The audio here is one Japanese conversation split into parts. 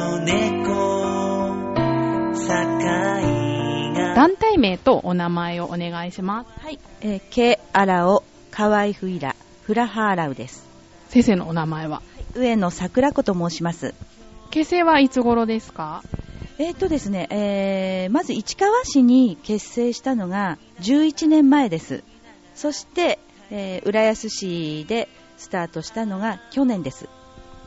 の猫団体名とお名前をお願いします。はい、えー、ケアラオカワイフイラフラハーラウです。先生のお名前は、はい、上野桜子と申します。結成はいつ頃ですか？えー、っとですね、えー、まず市川市に結成したのが11年前です。そして、えー、浦安市でスタートしたのが去年です。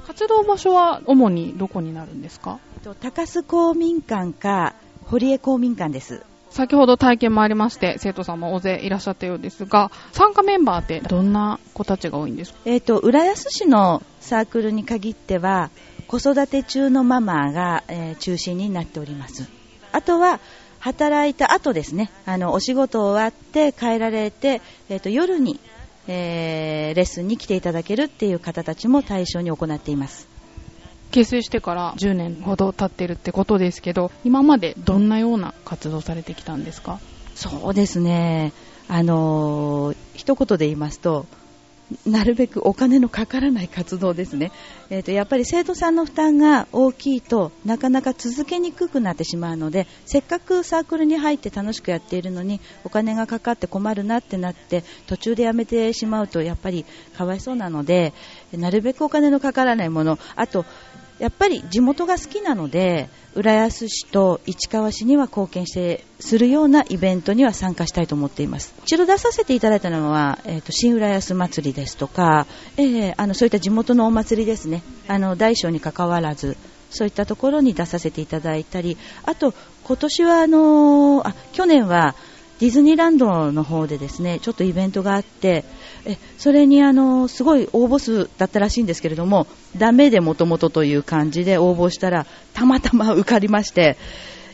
活動場所は主にどこになるんですか？えっと高須公民館か堀江公民館です。先ほど体験もありまして、生徒さんも大勢いらっしゃったようですが、参加メンバーってどんな子たちが多いんですか？えっ、と、浦安市のサークルに限っては、子育て中のママが、えー中心になっております。あとは、働いた後ですね、あの、お仕事終わって帰られて、えっ、と、夜に、えーレッスンに来ていただけるっていう方たちも対象に行っています。結成してから10年ほど経ってるってことですけど、今までどんなような活動されてきたんですか？そうですね。あのー一言で言いますと、なるべくお金のかからない活動ですね。えっ、と、やっぱり生徒さんの負担が大きいとなかなか続けにくくなってしまうので、せっかくサークルに入って楽しくやっているのに、お金がかかって困るなってなって、途中でやめてしまうとやっぱりかわいそうなので、なるべくお金のかからないもの、あと、やっぱり地元が好きなので、浦安市と市川市には貢献してするようなイベントには参加したいと思っています。一度出させていただいたのは、えっ、と、新浦安祭りですとか、えーあの、そういった地元のお祭りですね。あの、大小に関わらず、そういったところに出させていただいたり、あと、今年はあのーあ、去年はディズニーランドの方でですね、ちょっとイベントがあって、えそれにあのすごい応募数だったらしいんですけれども、ダメでもともとという感じで応募したら、たまたま受かりまして、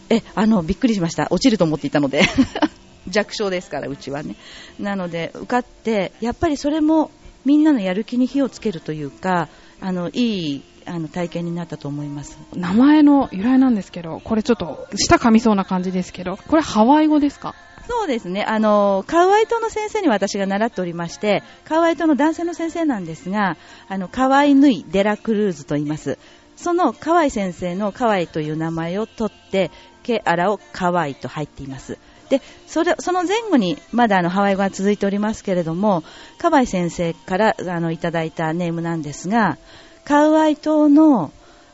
え、あの、びっくりしました。落ちると思っていたので。弱小ですから、うちはね。なので、受かって、やっぱりそれもみんなのやる気に火をつけるというか、あの、いい、あの、体験になったと思います。名前の由来なんですけど、これちょっと舌噛みそうな感じですけど、これハワイ語ですか？そうですね。あの、カワイ島の先生に私が習っておりまして、カワイ島の男性の先生なんですが、あの、カワイヌイ・デラクルーズと言います。そのカワイ先生のカワイという名前を取って、ケアラをカワイと入っています。で、それ、その前後にまだあのハワイ語が続いておりますけれども、カワイ先生からあのいただいたネームなんですが、カワイ島の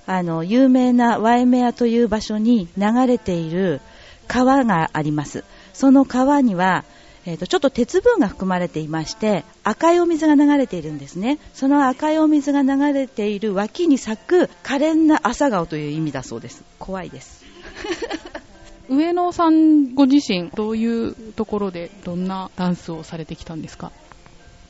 あの有名なワイメアという場所に流れている川があります。その川には、えーとちょっと鉄分が含まれていまして赤いお水が流れているんですねその赤いお水が流れている脇に咲く可憐な朝顔という意味だそうです怖いです 上野さんご自身、どういうところでどんなダンスをされてきたんですか？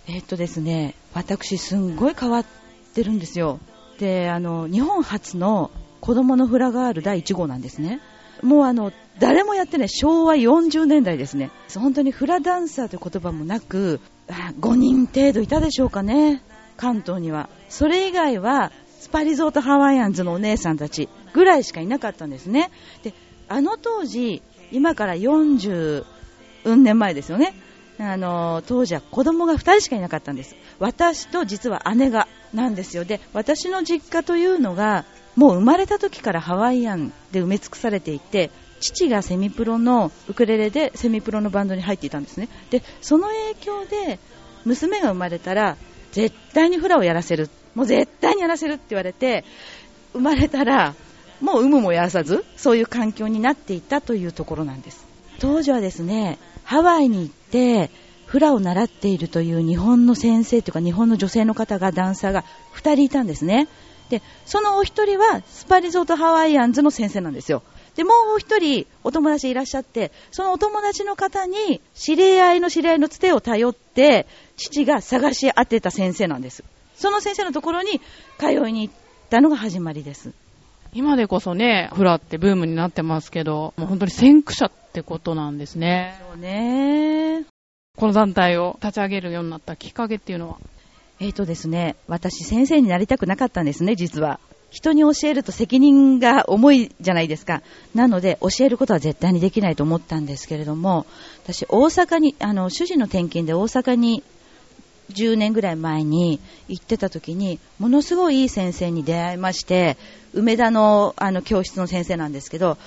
えっとですね、私すんごい変わってるんですよ。で、あの、日本初の子供のフラガール第1号なんですね。もうあの、誰もやってない昭和40年代ですね。本当にフラダンサーという言葉もなく、5人程度いたでしょうかね。関東には。それ以外は、スパリゾートハワイアンズのお姉さんたちぐらいしかいなかったんですね。で、あの当時、今から40年前ですよね。あの当時は子供が2人しかいなかったんです私と実は姉がなんですよで私の実家というのがもう生まれた時からハワイアンで埋め尽くされていて父がセミプロのウクレレでセミプロのバンドに入っていたんですね。でその影響で娘が生まれたら絶対にフラをやらせる。もう絶対にやらせるって言われて生まれたらもう有無もやらさずそういう環境になっていたというところなんです。当時はですねハワイに行ってフラを習っているという日本の先生というか日本の女性の方がダンサーが2人いたんですね。でそのお一人はスパリゾートハワイアンズの先生なんですよ。でもうお一人お友達いらっしゃってそのお友達の方に知り合いの知り合いのつてを頼って父が探し当てた先生なんですその先生のところに通いに行ったのが始まりです今でこそね、フラってブームになってますけど、もう本当に先駆者ってことなんですね。そうねこの団体を立ち上げるようになったきっかけっていうのは？えーとですね、私先生になりたくなかったんですね、実は。人に教えると責任が重いじゃないですか。なので、教えることは絶対にできないと思ったんですけれども、私、大阪に、あの、主人の転勤で大阪に10年ぐらい前に行ってた時に、ものすごいいい先生に出会いまして、梅田のあの教室の先生なんですけど、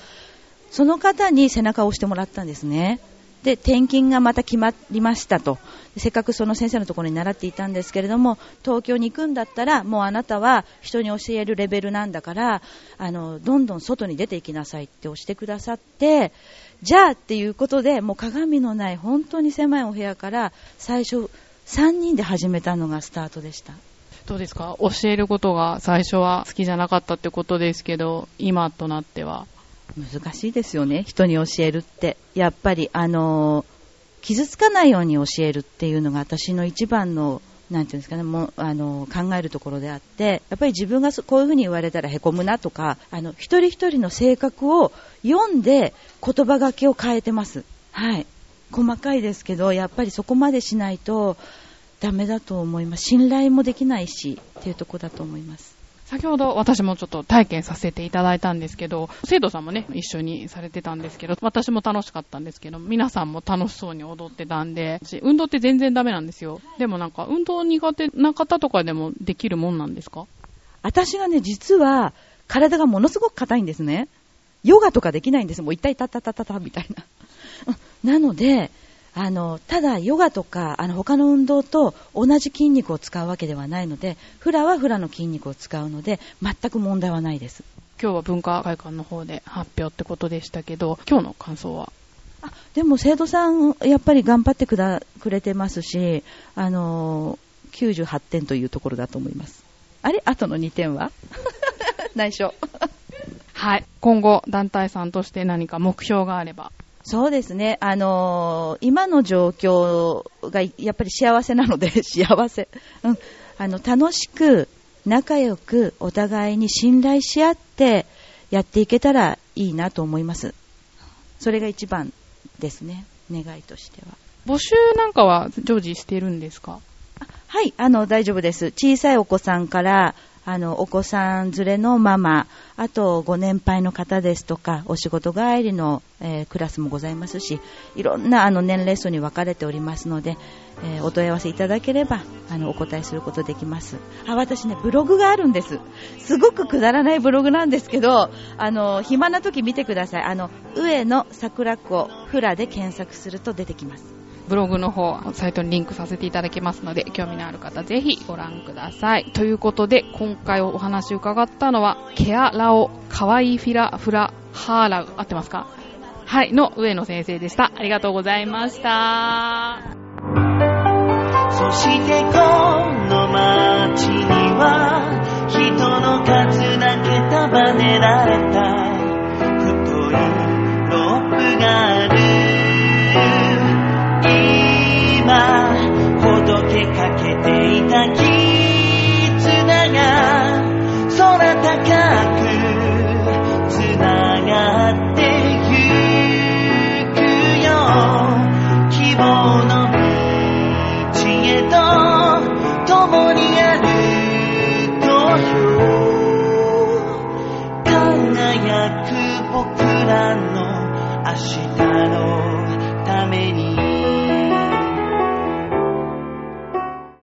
その方に背中を押してもらったんですね。で、転勤がまた決まりましたと。せっかくその先生のところに習っていたんですけれども、東京に行くんだったら、もうあなたは人に教えるレベルなんだから、あの、どんどん外に出ていきなさいって押してくださって、じゃあっていうことで、もう鏡のない本当に狭いお部屋から、最初、3人で始めたのがスタートでした。どうですか？教えることが最初は好きじゃなかったってことですけど、今となっては。難しいですよね、人に教えるって。やっぱり、あの傷つかないように教えるっていうのが私の一番の、なんていうんですかね、もうあの考えるところであって、やっぱり自分がこういうふうに言われたらへこむなとか、あの一人一人の性格を読んで言葉がけを変えてます。はい。細かいですけど、やっぱりそこまでしないとダメだと思います。信頼もできないしっていうところだと思います。先ほど私もちょっと体験させていただいたんですけど、生徒さんもね、一緒にされてたんですけど、私も楽しかったんですけど、皆さんも楽しそうに踊ってたんで、運動って全然ダメなんですよ。でもなんか、運動苦手な方とかでもできるもんなんですか？私がね、実は、体がものすごく硬いんですね。ヨガとかできないんです。もう一体タタタタタみたいな。なので、あのただヨガとかあの他の運動と同じ筋肉を使うわけではないのでフラはフラの筋肉を使うので全く問題はないです。今日は文化会館の方で発表ってことでしたけど今日の感想は？あでも生徒さんやっぱり頑張ってくだくれてますしあの98点というところだと思います。あれ？あとの2点は？内緒。はい。今後団体さんとして何か目標があればそうですね、あのー、今の状況がやっぱり幸せなので、幸せ、うん、あの楽しく、仲良く、お互いに信頼し合ってやっていけたらいいなと思います。それが一番ですね、願いとしては。募集なんかは常時してるんですか？はい、あの、大丈夫です。小さいお子さんから、あの、お子さん連れのママ、あとご年配の方ですとか、お仕事帰りの、えー、クラスもございますし、いろんなあの年齢層に分かれておりますので、えー、お問い合わせいただければ、あの、お答えすることできます。あ、私ね、ブログがあるんです。すごくくだらないブログなんですけど、あの、暇な時見てください。あの、上野桜子フラで検索すると出てきます。ブログの方、サイトにリンクさせていただきますので、興味のある方ぜひご覧ください。ということで、今回お話伺ったのは、ケアラオかわいフィラフラハーラウ、合ってますか？はい、の上野先生でした。ありがとうございました。そしてこの街には、人の数だけ束ねられた、た絆が空高くつながってゆくよ。希望の道へと共に歩こうよ。輝く僕らの明日の